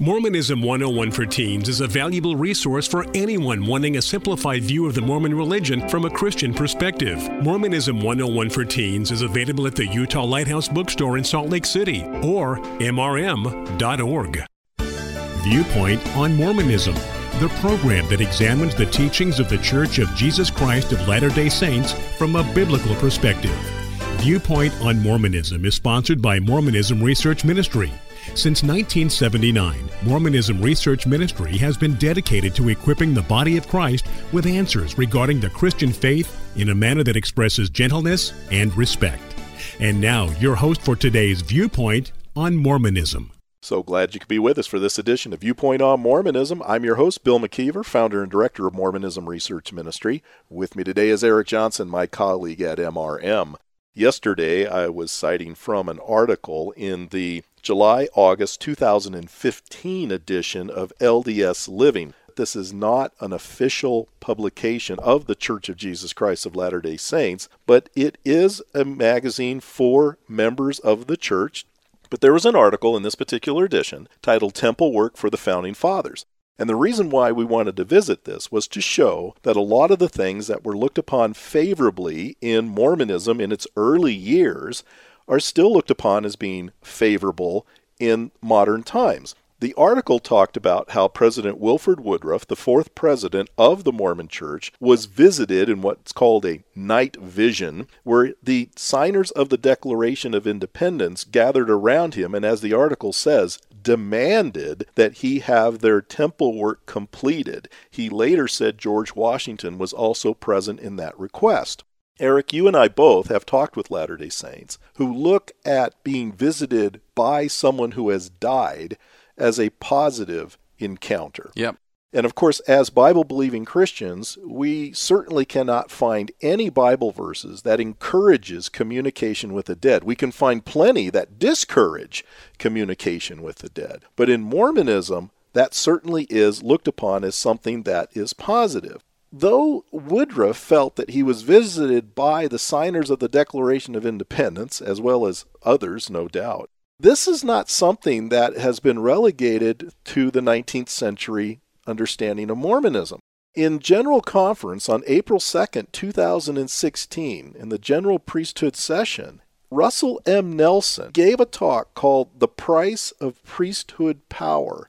Mormonism 101 for Teens is a valuable resource for anyone wanting a simplified view of the Mormon religion from a Christian perspective. Mormonism 101 for Teens is available at the Utah Lighthouse Bookstore in Salt Lake City or mrm.org. Viewpoint on Mormonism, the program that examines the teachings of the Church of Jesus Christ of Latter day Saints from a biblical perspective. Viewpoint on Mormonism is sponsored by Mormonism Research Ministry. Since 1979, Mormonism Research Ministry has been dedicated to equipping the body of Christ with answers regarding the Christian faith in a manner that expresses gentleness and respect. And now, your host for today's Viewpoint on Mormonism. So glad you could be with us for this edition of Viewpoint on Mormonism. I'm your host, Bill McKeever, founder and director of Mormonism Research Ministry. With me today is Eric Johnson, my colleague at MRM. Yesterday, I was citing from an article in the July August 2015 edition of LDS Living. This is not an official publication of the Church of Jesus Christ of Latter day Saints, but it is a magazine for members of the church. But there was an article in this particular edition titled Temple Work for the Founding Fathers. And the reason why we wanted to visit this was to show that a lot of the things that were looked upon favorably in Mormonism in its early years are still looked upon as being favorable in modern times. The article talked about how President Wilford Woodruff, the fourth president of the Mormon Church, was visited in what's called a night vision, where the signers of the Declaration of Independence gathered around him and, as the article says, demanded that he have their temple work completed. He later said George Washington was also present in that request. Eric, you and I both have talked with Latter day Saints who look at being visited by someone who has died as a positive encounter. Yep. And of course, as Bible believing Christians, we certainly cannot find any Bible verses that encourages communication with the dead. We can find plenty that discourage communication with the dead. But in Mormonism, that certainly is looked upon as something that is positive. Though Woodruff felt that he was visited by the signers of the Declaration of Independence, as well as others, no doubt, this is not something that has been relegated to the 19th century understanding of Mormonism. In General Conference on April 2, 2016, in the General Priesthood Session, Russell M. Nelson gave a talk called The Price of Priesthood Power.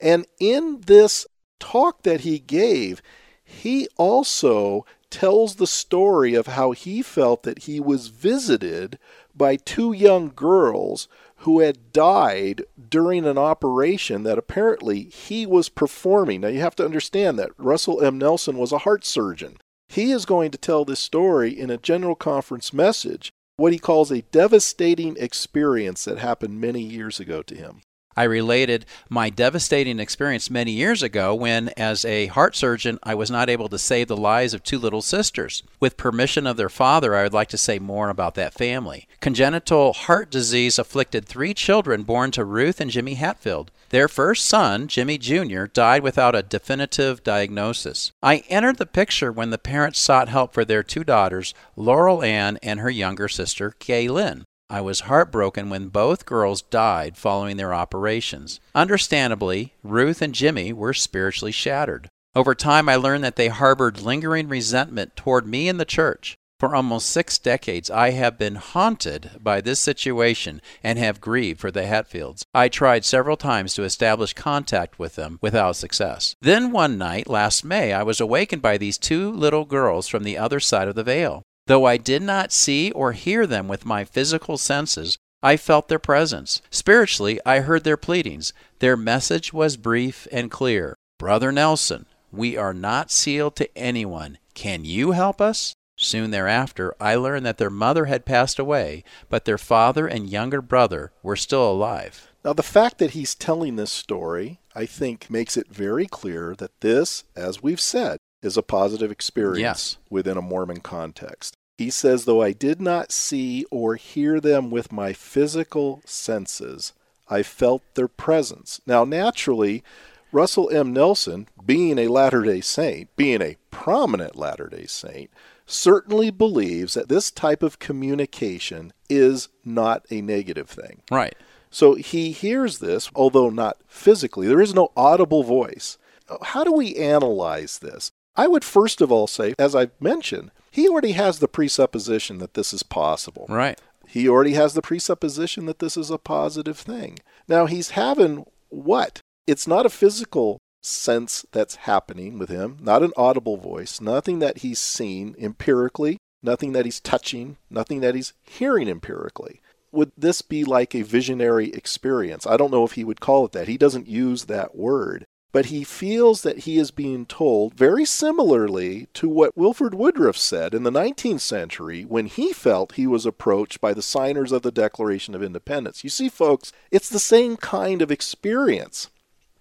And in this talk that he gave, he also tells the story of how he felt that he was visited by two young girls who had died during an operation that apparently he was performing. Now, you have to understand that Russell M. Nelson was a heart surgeon. He is going to tell this story in a general conference message, what he calls a devastating experience that happened many years ago to him. I related my devastating experience many years ago when, as a heart surgeon, I was not able to save the lives of two little sisters. With permission of their father, I would like to say more about that family. Congenital heart disease afflicted three children born to Ruth and Jimmy Hatfield. Their first son, Jimmy Jr., died without a definitive diagnosis. I entered the picture when the parents sought help for their two daughters, Laurel Ann and her younger sister, Gay Lynn. I was heartbroken when both girls died following their operations. Understandably, Ruth and Jimmy were spiritually shattered. Over time, I learned that they harbored lingering resentment toward me and the church. For almost six decades, I have been haunted by this situation and have grieved for the Hatfields. I tried several times to establish contact with them without success. Then one night, last May, I was awakened by these two little girls from the other side of the veil. Though I did not see or hear them with my physical senses, I felt their presence. Spiritually, I heard their pleadings. Their message was brief and clear Brother Nelson, we are not sealed to anyone. Can you help us? Soon thereafter, I learned that their mother had passed away, but their father and younger brother were still alive. Now, the fact that he's telling this story, I think, makes it very clear that this, as we've said, is a positive experience yes. within a Mormon context. He says, Though I did not see or hear them with my physical senses, I felt their presence. Now, naturally, Russell M. Nelson, being a Latter day Saint, being a prominent Latter day Saint, certainly believes that this type of communication is not a negative thing. Right. So he hears this, although not physically. There is no audible voice. How do we analyze this? I would first of all say, as I've mentioned, he already has the presupposition that this is possible. Right. He already has the presupposition that this is a positive thing. Now he's having what? It's not a physical sense that's happening with him, not an audible voice, nothing that he's seen empirically, nothing that he's touching, nothing that he's hearing empirically. Would this be like a visionary experience? I don't know if he would call it that. He doesn't use that word. But he feels that he is being told very similarly to what Wilford Woodruff said in the 19th century when he felt he was approached by the signers of the Declaration of Independence. You see, folks, it's the same kind of experience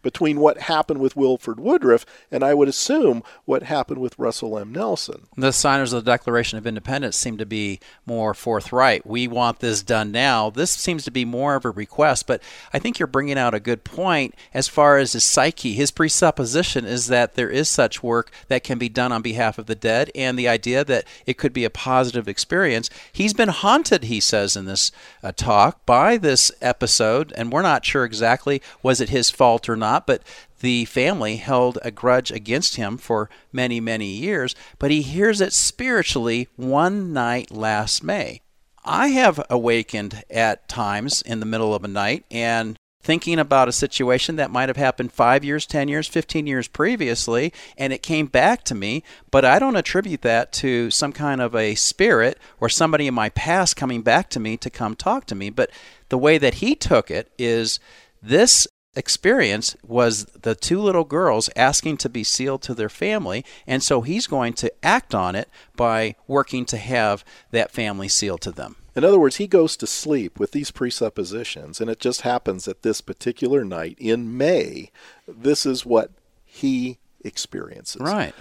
between what happened with Wilford Woodruff and I would assume what happened with Russell M. Nelson. The signers of the Declaration of Independence seem to be more forthright. We want this done now. This seems to be more of a request, but I think you're bringing out a good point as far as his psyche. His presupposition is that there is such work that can be done on behalf of the dead, and the idea that it could be a positive experience. He's been haunted, he says in this uh, talk, by this episode, and we're not sure exactly was it his fault or not not, but the family held a grudge against him for many, many years, but he hears it spiritually one night last May. I have awakened at times in the middle of a night and thinking about a situation that might have happened five years, 10 years, 15 years previously, and it came back to me, but I don't attribute that to some kind of a spirit or somebody in my past coming back to me to come talk to me. But the way that he took it is this experience was the two little girls asking to be sealed to their family, and so he's going to act on it by working to have that family sealed to them. In other words, he goes to sleep with these presuppositions, and it just happens that this particular night in May, this is what he experiences. Right.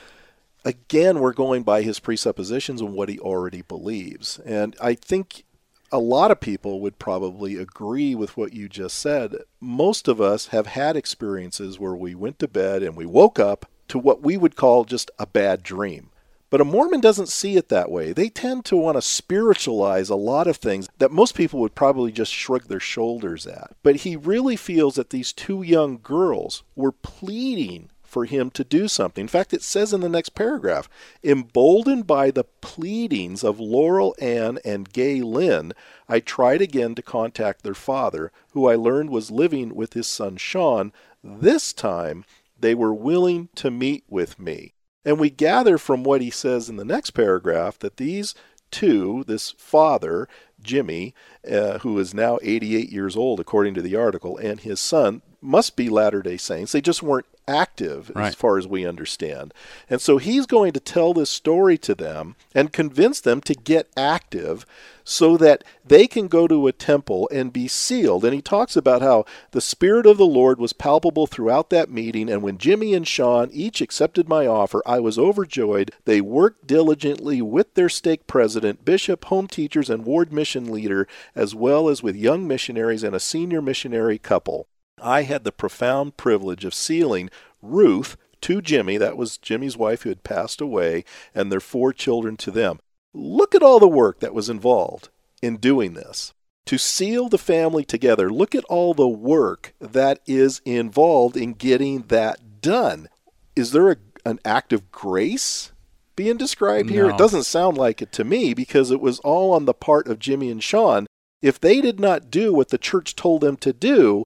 Again, we're going by his presuppositions and what he already believes. And I think a lot of people would probably agree with what you just said. Most of us have had experiences where we went to bed and we woke up to what we would call just a bad dream. But a Mormon doesn't see it that way. They tend to want to spiritualize a lot of things that most people would probably just shrug their shoulders at. But he really feels that these two young girls were pleading for him to do something. In fact, it says in the next paragraph Emboldened by the pleadings of Laurel Ann and Gay Lynn, I tried again to contact their father, who I learned was living with his son Sean. This time, they were willing to meet with me. And we gather from what he says in the next paragraph that these two, this father, Jimmy, uh, who is now 88 years old, according to the article, and his son, must be Latter day Saints. They just weren't active right. as far as we understand. And so he's going to tell this story to them and convince them to get active so that they can go to a temple and be sealed. And he talks about how the Spirit of the Lord was palpable throughout that meeting. And when Jimmy and Sean each accepted my offer, I was overjoyed. They worked diligently with their stake president, bishop, home teachers, and ward mission leader, as well as with young missionaries and a senior missionary couple. I had the profound privilege of sealing Ruth to Jimmy, that was Jimmy's wife who had passed away, and their four children to them. Look at all the work that was involved in doing this. To seal the family together, look at all the work that is involved in getting that done. Is there a, an act of grace being described here? No. It doesn't sound like it to me because it was all on the part of Jimmy and Sean. If they did not do what the church told them to do,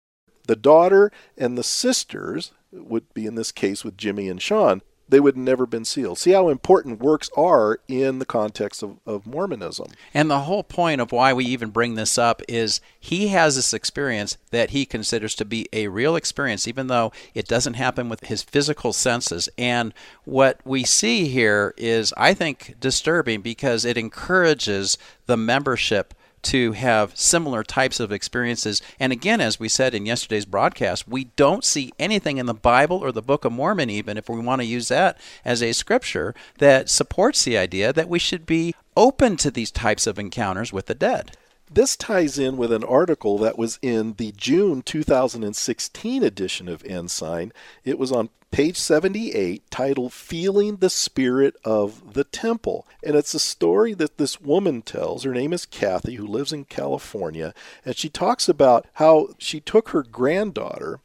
the daughter and the sisters would be in this case with Jimmy and Sean, they would never been sealed. See how important works are in the context of, of Mormonism. And the whole point of why we even bring this up is he has this experience that he considers to be a real experience, even though it doesn't happen with his physical senses. And what we see here is, I think, disturbing because it encourages the membership to have similar types of experiences. And again, as we said in yesterday's broadcast, we don't see anything in the Bible or the Book of Mormon, even if we want to use that as a scripture, that supports the idea that we should be open to these types of encounters with the dead. This ties in with an article that was in the June 2016 edition of Ensign. It was on page 78 titled Feeling the Spirit of the Temple. And it's a story that this woman tells. Her name is Kathy, who lives in California. And she talks about how she took her granddaughter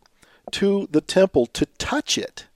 to the temple to touch it,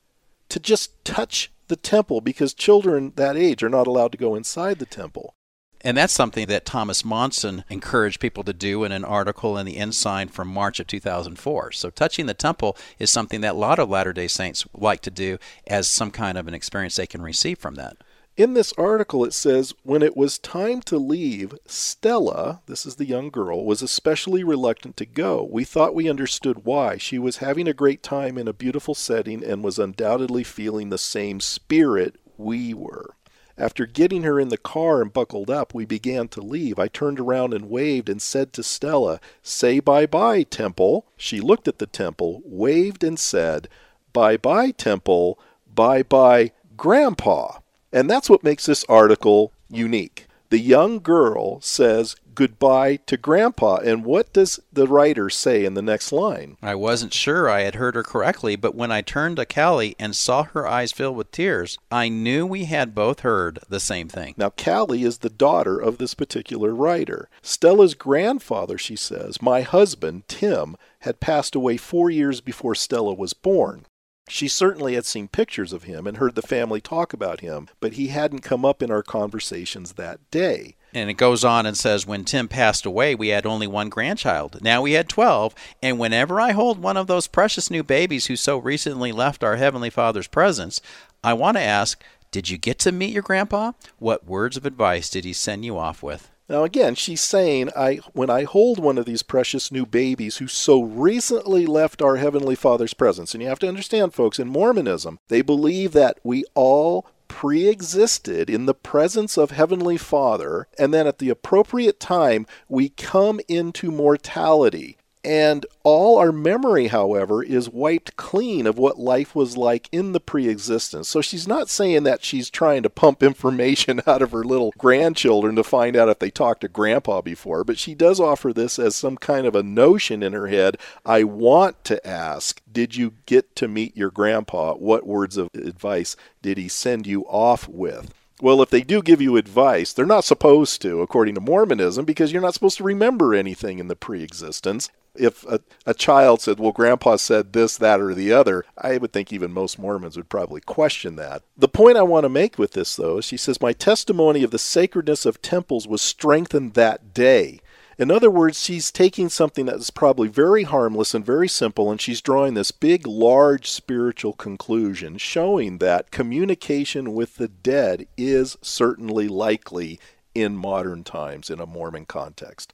to just touch the temple, because children that age are not allowed to go inside the temple. And that's something that Thomas Monson encouraged people to do in an article in the Ensign from March of 2004. So, touching the temple is something that a lot of Latter day Saints like to do as some kind of an experience they can receive from that. In this article, it says when it was time to leave, Stella, this is the young girl, was especially reluctant to go. We thought we understood why. She was having a great time in a beautiful setting and was undoubtedly feeling the same spirit we were. After getting her in the car and buckled up, we began to leave. I turned around and waved and said to Stella, Say bye bye, Temple. She looked at the temple, waved, and said, Bye bye, Temple. Bye bye, Grandpa. And that's what makes this article unique. The young girl says goodbye to Grandpa. And what does the writer say in the next line? I wasn't sure I had heard her correctly, but when I turned to Callie and saw her eyes fill with tears, I knew we had both heard the same thing. Now, Callie is the daughter of this particular writer. Stella's grandfather, she says, my husband, Tim, had passed away four years before Stella was born. She certainly had seen pictures of him and heard the family talk about him, but he hadn't come up in our conversations that day. And it goes on and says, when Tim passed away, we had only one grandchild. Now we had 12. And whenever I hold one of those precious new babies who so recently left our Heavenly Father's presence, I want to ask, did you get to meet your grandpa? What words of advice did he send you off with? Now again, she's saying, I when I hold one of these precious new babies who so recently left our heavenly Father's presence, and you have to understand folks, in Mormonism, they believe that we all pre-existed in the presence of heavenly Father, and then at the appropriate time we come into mortality. And all our memory, however, is wiped clean of what life was like in the pre existence. So she's not saying that she's trying to pump information out of her little grandchildren to find out if they talked to grandpa before, but she does offer this as some kind of a notion in her head. I want to ask, did you get to meet your grandpa? What words of advice did he send you off with? Well, if they do give you advice, they're not supposed to, according to Mormonism, because you're not supposed to remember anything in the pre existence if a, a child said, Well, grandpa said this, that, or the other, I would think even most Mormons would probably question that. The point I want to make with this, though, is she says, My testimony of the sacredness of temples was strengthened that day. In other words, she's taking something that is probably very harmless and very simple, and she's drawing this big, large spiritual conclusion, showing that communication with the dead is certainly likely in modern times in a Mormon context.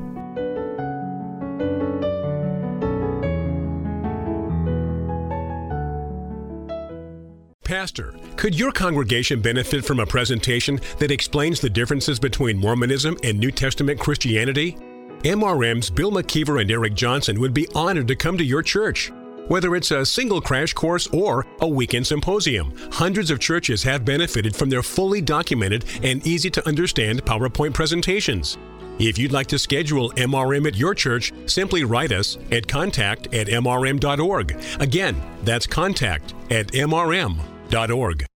Pastor, could your congregation benefit from a presentation that explains the differences between Mormonism and New Testament Christianity? MRM's Bill McKeever and Eric Johnson would be honored to come to your church. Whether it's a single crash course or a weekend symposium, hundreds of churches have benefited from their fully documented and easy to understand PowerPoint presentations. If you'd like to schedule MRM at your church, simply write us at contact at mrm.org. Again, that's contact at mrm.org org.